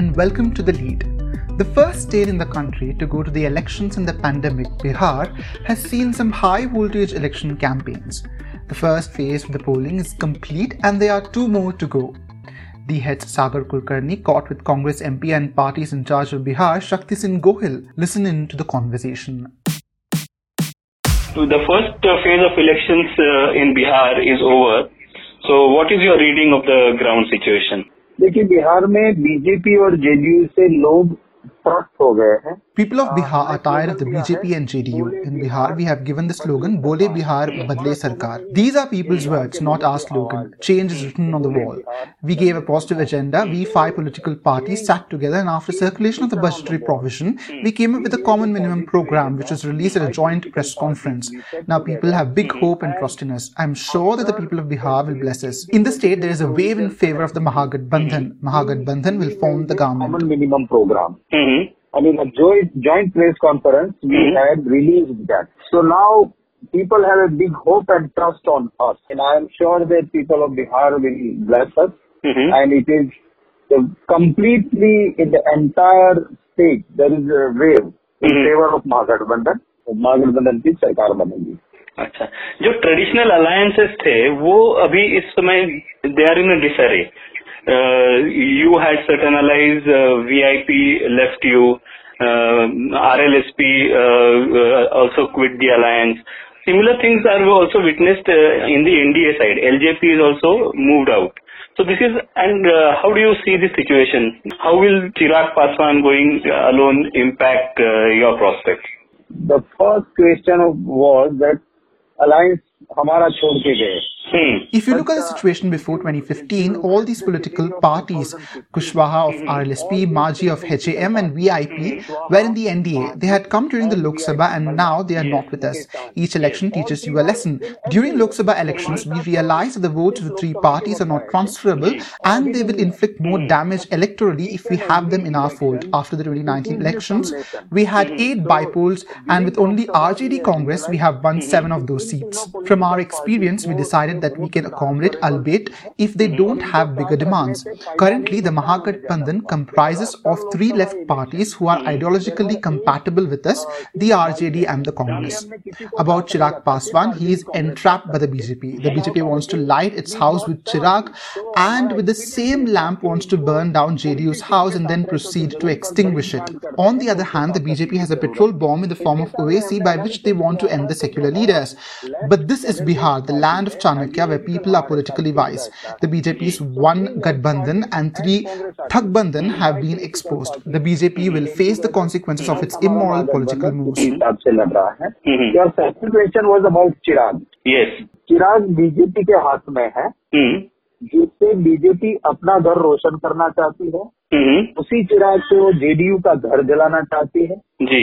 and welcome to The Lead. The first state in the country to go to the elections in the pandemic, Bihar, has seen some high voltage election campaigns. The first phase of the polling is complete and there are two more to go. The head Sagar Kulkarni caught with Congress MP and parties in charge of Bihar, Shakti Singh Gohil. Listen in to the conversation. The first phase of elections uh, in Bihar is over. So what is your reading of the ground situation? देखिए बिहार में BJP और JDU से लोग People of Bihar are tired of the BJP and JDU. In Bihar, we have given the slogan Bole Bihar Badle Sarkar. These are people's words, not our slogan. Change is written on the wall. We gave a positive agenda. We five political parties sat together and after circulation of the budgetary provision, we came up with a common minimum program which was released at a joint press conference. Now people have big hope and trust in us. I'm sure that the people of Bihar will bless us. In the state, there is a wave in favor of the Mahagat Bandhan. Mahagat Bandhan will form the government. common minimum program. Mm-hmm. And in a joint, joint press conference, we Mhm. had released that. So now people have a big hope and trust on us. And I am sure that people of Bihar will bless us. Mm-hmm. And it is uh, completely in the entire state, there is a wave in Mhm. favor of Mahagathbandhan. महागठबंधन की सरकार बनेगी अच्छा जो traditional alliances थे वो अभी इस समय they are in disarray uh, you had certain allies, uh, VIP left you, uh, RLSP also quit the alliance. Similar things are also witnessed in the NDA side. LJP is also moved out. So this is, and uh, how do you see this situation? How will Chirag Paswan going alone impact uh, your prospects? The first question was that alliance if you look at the situation before 2015, all these political parties, Kushwaha of RLSP, Maji of HAM and VIP, were in the NDA. They had come during the Lok Sabha and now they are not with us. Each election teaches you a lesson. During Lok Sabha elections, we realize that the votes of the three parties are not transferable and they will inflict more damage electorally if we have them in our fold. After the 2019 elections, we had eight bipoles and with only RJD Congress, we have won seven of those seats. From our experience, we decided that we can accommodate, albeit if they don't have bigger demands. Currently, the Mahagatbandhan comprises of three left parties who are ideologically compatible with us, the RJD and the Congress. About Chirag Paswan, he is entrapped by the BJP. The BJP wants to light its house with Chirag and with the same lamp wants to burn down JDU's house and then proceed to extinguish it. On the other hand, the BJP has a petrol bomb in the form of Owaisi by which they want to end the secular leaders. But this is Bihar, the land of Chanakya, where people are politically wise. The BJP's one Gadbandhan and three Thakbandhan have been exposed. The BJP will face the consequences of its immoral political moves. हिसाब से लड़ रहा है Mhm. Your second question was about Chirag yes Chirag BJP के हाथ में है hmm. जिससे बीजेपी अपना घर रोशन करना चाहती है Hmm. उसी चिराग से वो जेडीयू का घर जलाना चाहती है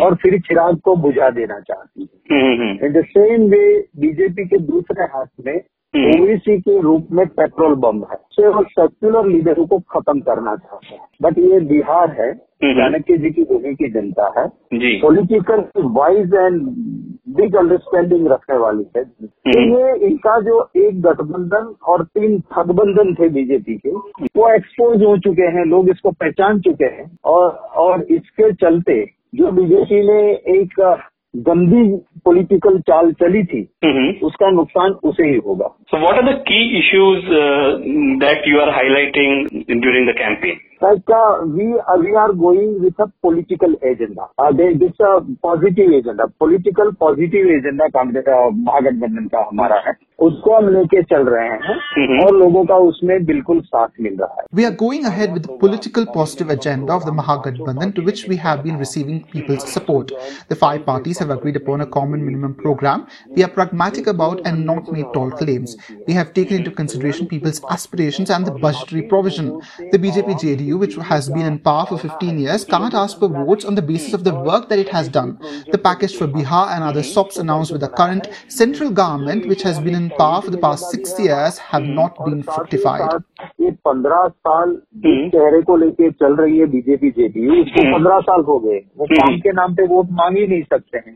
और फिर चिराग को बुझा देना चाहती है। हम्म, in the same way BJP के दूसरे हाथ में हम्म। ओबीसी के रूप में पेट्रोल बम है। से वो सेक्युलर लीडरों को खत्म करना चाहते हैं। बट ये बिहार है हम्म। चाणक्य जी की भूमि की जनता है। Political wise and big understanding रखने वाली है। तो ये इनका जो एक गठबंधन और तीन ठगबंधन थे बीजेपी के वो एक्सपोज हो चुके हैं लोग इसको पहचान चुके हैं। और और इसके चलते जो बीजेपी ने एक गंदी पॉलिटिकल चाल चली थी उसका नुकसान उसे ही होगा। So what are the key issues that you are highlighting during the campaign we we are going with a political agenda this a positive agenda political positive agenda Congress Mahagathbandhan का हमारा है। उसको हम लेके चल रहे हैं हम्म। और लोगों का उसमें बिल्कुल साथ मिल रहा है We are going ahead with the political positive agenda of the Mahagadbandhan to which we have been receiving people's support. The five parties have agreed upon a common minimum program. We are pragmatic about and not made tall claims. We have taken into consideration people's aspirations and the budgetary provision. The BJP JDU, which has been in power for 15 years, can't ask for votes on the basis of the work that it has done. The package for Bihar and other SOPs announced with the current central government, which has been in power for the past six years, have not been fructified. ये पंद्रह साल हम्म। चेहरे को लेके चल रही है BJP JDU उसको हम्म। पंद्रह साल हो गए वो हम्म। काम के नाम पे वोट मांग ही नहीं सकते हैं।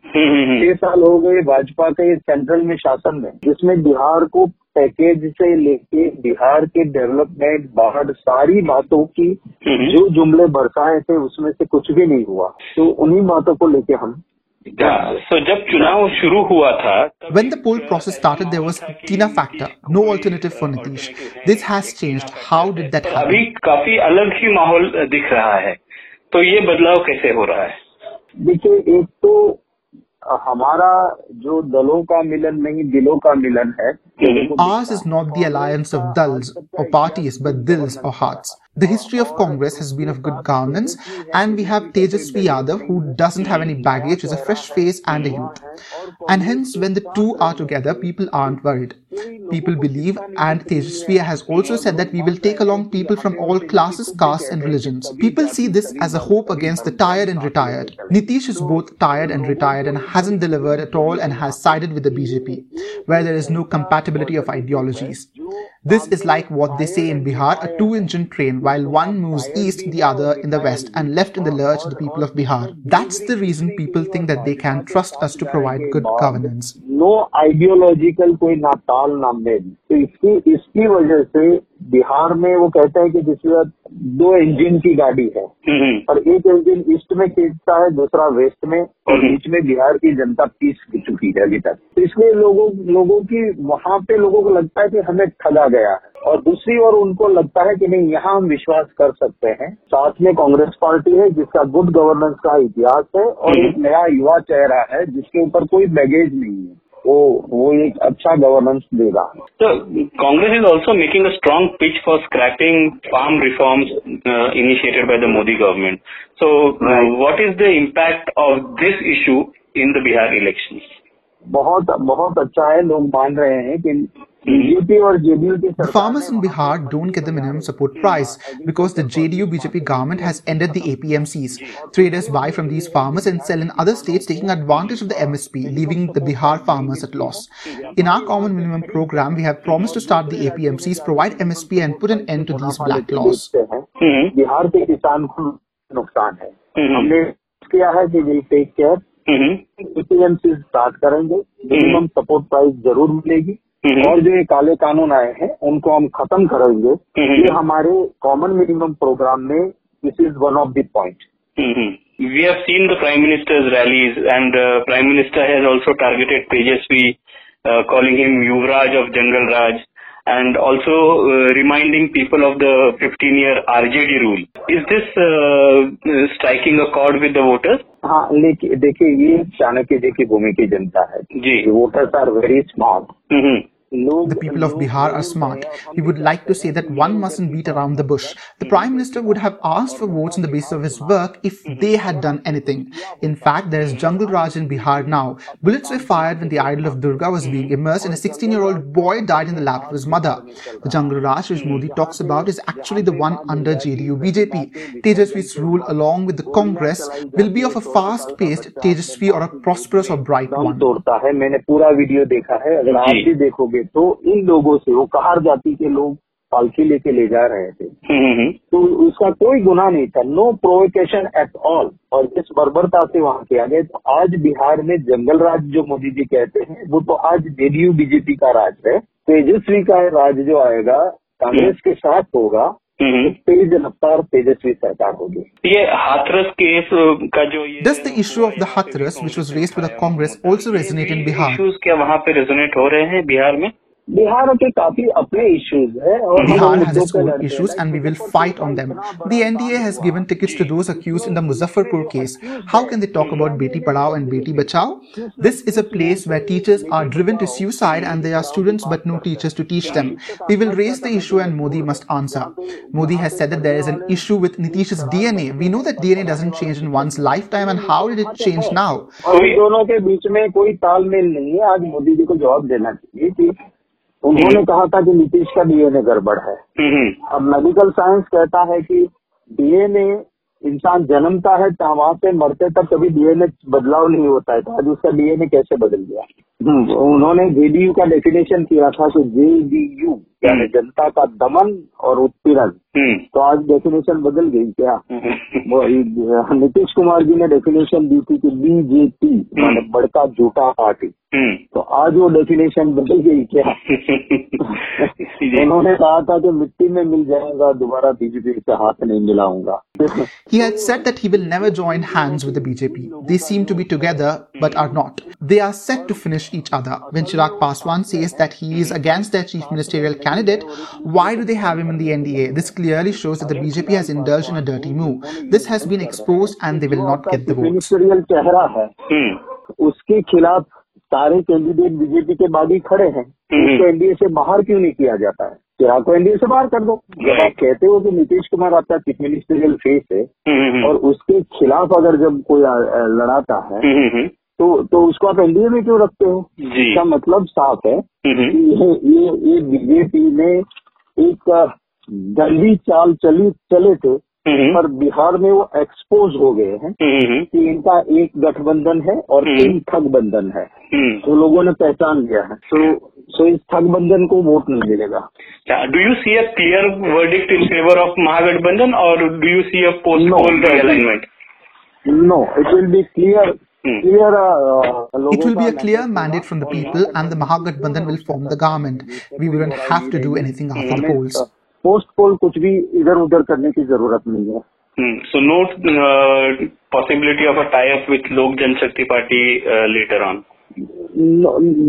छह साल हो गए भाजपा के सेंट्रल में शासन में जिसमें बिहार को पैकेज से लेके बिहार के डेवलपमेंट बाहर सारी बातों की। जो जुमले बरसाए थे उसमें से कुछ भी नहीं हुआ तो उन्हीं बातों को लेके हम हाँ, so जब चुनाव शुरू हुआ था When the poll process started, there was Tina factor, no alternative for Nitish. This has changed. How did that अभी happen? काफ़ी अलग ही माहौल दिख रहा है तो ये बदलाव कैसे हो रहा है देखिए एक तो हमारा जो दलों का मिलन नहीं दिलों का मिलन है Ours is not the alliance of dulls or parties, but dils or hearts. The history of Congress has been of good governance, and we have Tejasvi Yadav, who doesn't have any baggage, is a fresh face and a youth. And hence, when the two are together, people aren't worried. People believe, and Tejasvi has also said that we will take along people from all classes, castes, and religions. People see this as a hope against the tired and retired. Nitish is both tired and retired and hasn't delivered at all and has sided with the BJP, where there is no compatibility of ideologies. This is like what they say in Bihar a two engine train, while one moves east, the other in the west, and left in the lurch the people of Bihar. That's the reason people think that they can trust us to provide good governance. No ideological कोई ना ताल ना mail. तो इसकी इसकी वजह से बिहार में वो कहते हैं कि जिसमें दो इंजन की गाड़ी है। हम्म, हम्म, और एक इंजन ईस्ट में खींचता है दूसरा वेस्ट में और बीच में बिहार की जनता पीस चुकी है अभी तक। तो इसलिए लोगों लोगों की वहाँ पे लोगों को लगता है कि हमें ठगा गया है। और दूसरी ओर उनको लगता है कि नहीं यहाँ हम विश्वास कर सकते हैं। साथ में कांग्रेस पार्टी है जिसका गुड गवर्नेंस का इतिहास है और एक नया युवा चेहरा है जिसके ऊपर कोई बैगेज नहीं है। वो वो एक अच्छा गवर्नेंस देगा। तो Congress is also making a strong pitch for scrapping farm reforms initiated by the Modi government so what is the impact of this issue in the Bihar election बहुत बहुत अच्छा है लोग मान रहे हैं कि बीजेपी और जेडीयू की The सरकार farmers in Bihar don't get the minimum support price because the JDU BJP government has ended the APMCs. Traders buy from these farmers and sell in other states, taking advantage of the MSP, leaving the Bihar farmers at loss. In our common minimum program, we have promised to start the APMCs, provide MSP, and put an end to these black laws. देखते हैं हम्म, बिहार के किसान को नुकसान है हम्म, हमने किया है कि will take care hmm, APMC start करेंगे मिनिमम सपोर्ट प्राइस जरूर मिलेगी हम्म, और जो ये काले कानून आए हैं उनको हम खत्म करेंगे हम्म। ये हमारे कॉमन मिनिमम प्रोग्राम में this is one of the point mhm. We have seen the Prime Minister's rallies and uh, Prime Minister has also targeted Tejasvi, uh, calling him Yuvraj of Jungle Raj and also uh, reminding people of the 15-year RJD rule. Is this uh, uh, striking a chord with the voters? हाँ लेकिन देखिए ये चाणक्य जी की भूमि की जनता है जी voters are very smart hmm, The people of Bihar are smart. We would like to say that one mustn't beat around the bush. The Prime Minister would have asked for votes on the basis of his work if they had done anything. In fact, there is Jungle Raj in Bihar now. Bullets were fired when the idol of Durga was being immersed and a 16 year old boy died in the lap of his mother. The Jungle Raj which Modi talks about is actually the one under JDU BJP. Tejasvi's rule along with the Congress will be of a fast paced Tejasvi or a prosperous or bright one. देखोगे तो इन लोगों से वो कहार जाति के लोग पालकी लेके ले जा रहे थे। हम्म, हम्म, तो उसका कोई गुना नहीं था नो प्रोवोकेशन एट ऑल और जिस बर्बरता से वहाँ किया गया तो आज बिहार में जंगल राज जो मोदी जी कहते हैं वो तो आज जेडीयू बीजेपी का राज है। तेजस्वी का राज जो आएगा कांग्रेस के साथ होगा हम्म। तो तेज रफ्तार तेजस्वी सरकार होगी। ये हाथरस केस का जो दस the issue of the Hathras which was raised with Congress also resonate in Bihar issues क्या वहाँ पे रेजोनेट हो रहे हैं बिहार में? बिहार के काफ़ी अपने इश्यूज़ हैं और Bihar has its own issues and we will fight on them the NDA has given tickets to those accused in the Muzaffarpur case how can they talk about Beti Padhao and Beti Bachao this is a place where teachers are driven to suicide and they are students but no teachers to teach them we will raise the issue and Modi must answer Modi has said that there is an issue with Nitish's DNA we know that DNA doesn't change in one's life time and how did it change now दोनों के बीच में कोई तालमेल नहीं है। आज मोदी जी को जवाब देना चाहिए उन्होंने कहा था कि नीतीश का डीएनए गड़बड़ है। हम्म, अब मेडिकल साइंस कहता है कि डीएनए इंसान जन्मता है तो वहाँ से मरते तक कभी डीएनए बदलाव नहीं होता है। तो आज उसका डीएनए कैसे बदल गया? हम्म, उन्होंने जेडीयू का डेफिनेशन किया था कि जेडीयू यानी हम्म। जनता का दमन और उत्पीड़न। हम्म तो आज डेफिनेशन बदल गई क्या वो नीतीश कुमार जी ने डेफिनेशन दी थी कि बीजेपी माने बड़का झूठा पार्टी हम्म तो आज वो डेफिनेशन बदल गई क्या उन्होंने कहा था कि मिट्टी में मिल जाएगा दोबारा बीजेपी से हाथ नहीं मिलाऊँगा He had said that he will never join hands with the BJP. They seem to be together but are not. They are set to finish each other. When Chirag Paswan says that he is against their chief ministerial candidate, why do they have him in the NDA? This clearly shows that the BJP has indulged in a dirty move. This has been exposed and they will not get the votes. Ministerial चेहरा है। हम्म। उसके खिलाफ सारे candidate BJP के बागी खड़े हैं। हम्म। उसको एनडीए से बाहर क्यों नहीं किया जाता है? चिराग को एनडीए से बाहर कर दो। जब आप कहते हो कि नीतीश कुमार आपका चीफ मिनिस्टरियल फेस है हम्म हम्म और उसके खिलाफ अगर जब कोई लड़ाता है हम्म हम्म तो तो उसको आप एनडीए में क्यों रखते हो? इसका मतलब साफ़ है हम्म कि ये ये ये बीजेपी ने एक गंदी चाल चली चले थे पर बिहार में वो एक्सपोज हो गए हैं कि इनका एक गठबंधन है और हम्म। तीन ठग बंधन है। हम्म। तो लोगों ने पहचान लिया है। तो सो इस ठग बंधन को वोट नहीं मिलेगा। Do you see a clear verdict in favour of Mahagathbandhan और do you see a post realignment? No it will be clear Hmm. Clear It will be a clear mandate from the people and the Mahagathbandhan will form the government. We wouldn't have to do anything after the polls. Post poll कुछ भी इधर उधर करने की ज़रूरत नहीं है Hmm. So no uh, possibility of a tie-up with Lok Janshakti Party uh, later on.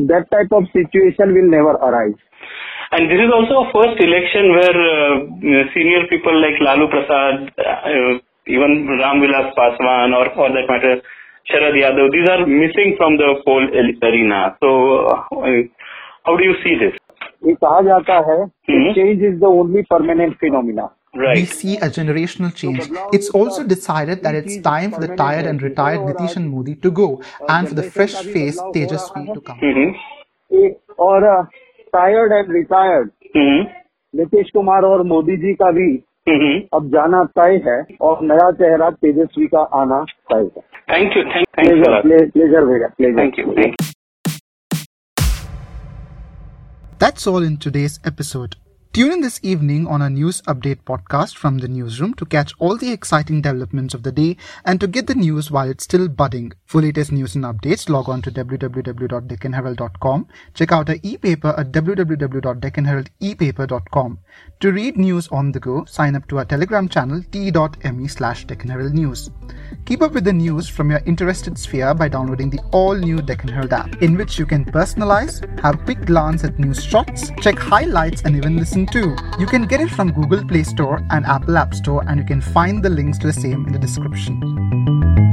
That type of situation will And this is also a first election where uh, senior people like Lalu Prasad, uh, even Ram Vilas Paswan, or for that matter Sharad Yadav, these are missing from the poll arena. So uh, how do you see this? ये कहा जाता है हम्म। Change is the only permanent phenomena Right. We see a generational change. It's also decided that it's time for the tired and retired Nitish and Modi to go and for the fresh face Tejasvi to come. Mm-hmm. और tired and retired Mm-hmm. Nitish Kumar और मोदी जी का भी Mm-hmm. अब जाना तय है और नया चेहरा तेजस्वी का आना तय है Thank you. Thank, thanks a pleasure भैया pleasure Thank you. That's all in today's episode. Tune in this evening on a news update podcast from the newsroom to catch all the exciting developments of the day and to get the news while it's still budding. For latest news and updates, log on to www.deccanherald.com. Check out our e-paper at www.deccanheraldepaper.com. To read news on the go, sign up to our Telegram channel t.me slash News. Keep up with the news from your interested sphere by downloading the all-new Deccan Herald app, in which you can personalize, have a quick glance at news shots, check highlights, and even listen to. You can get it from Google Play Store and Apple App Store, and you can find the links to the same in the description.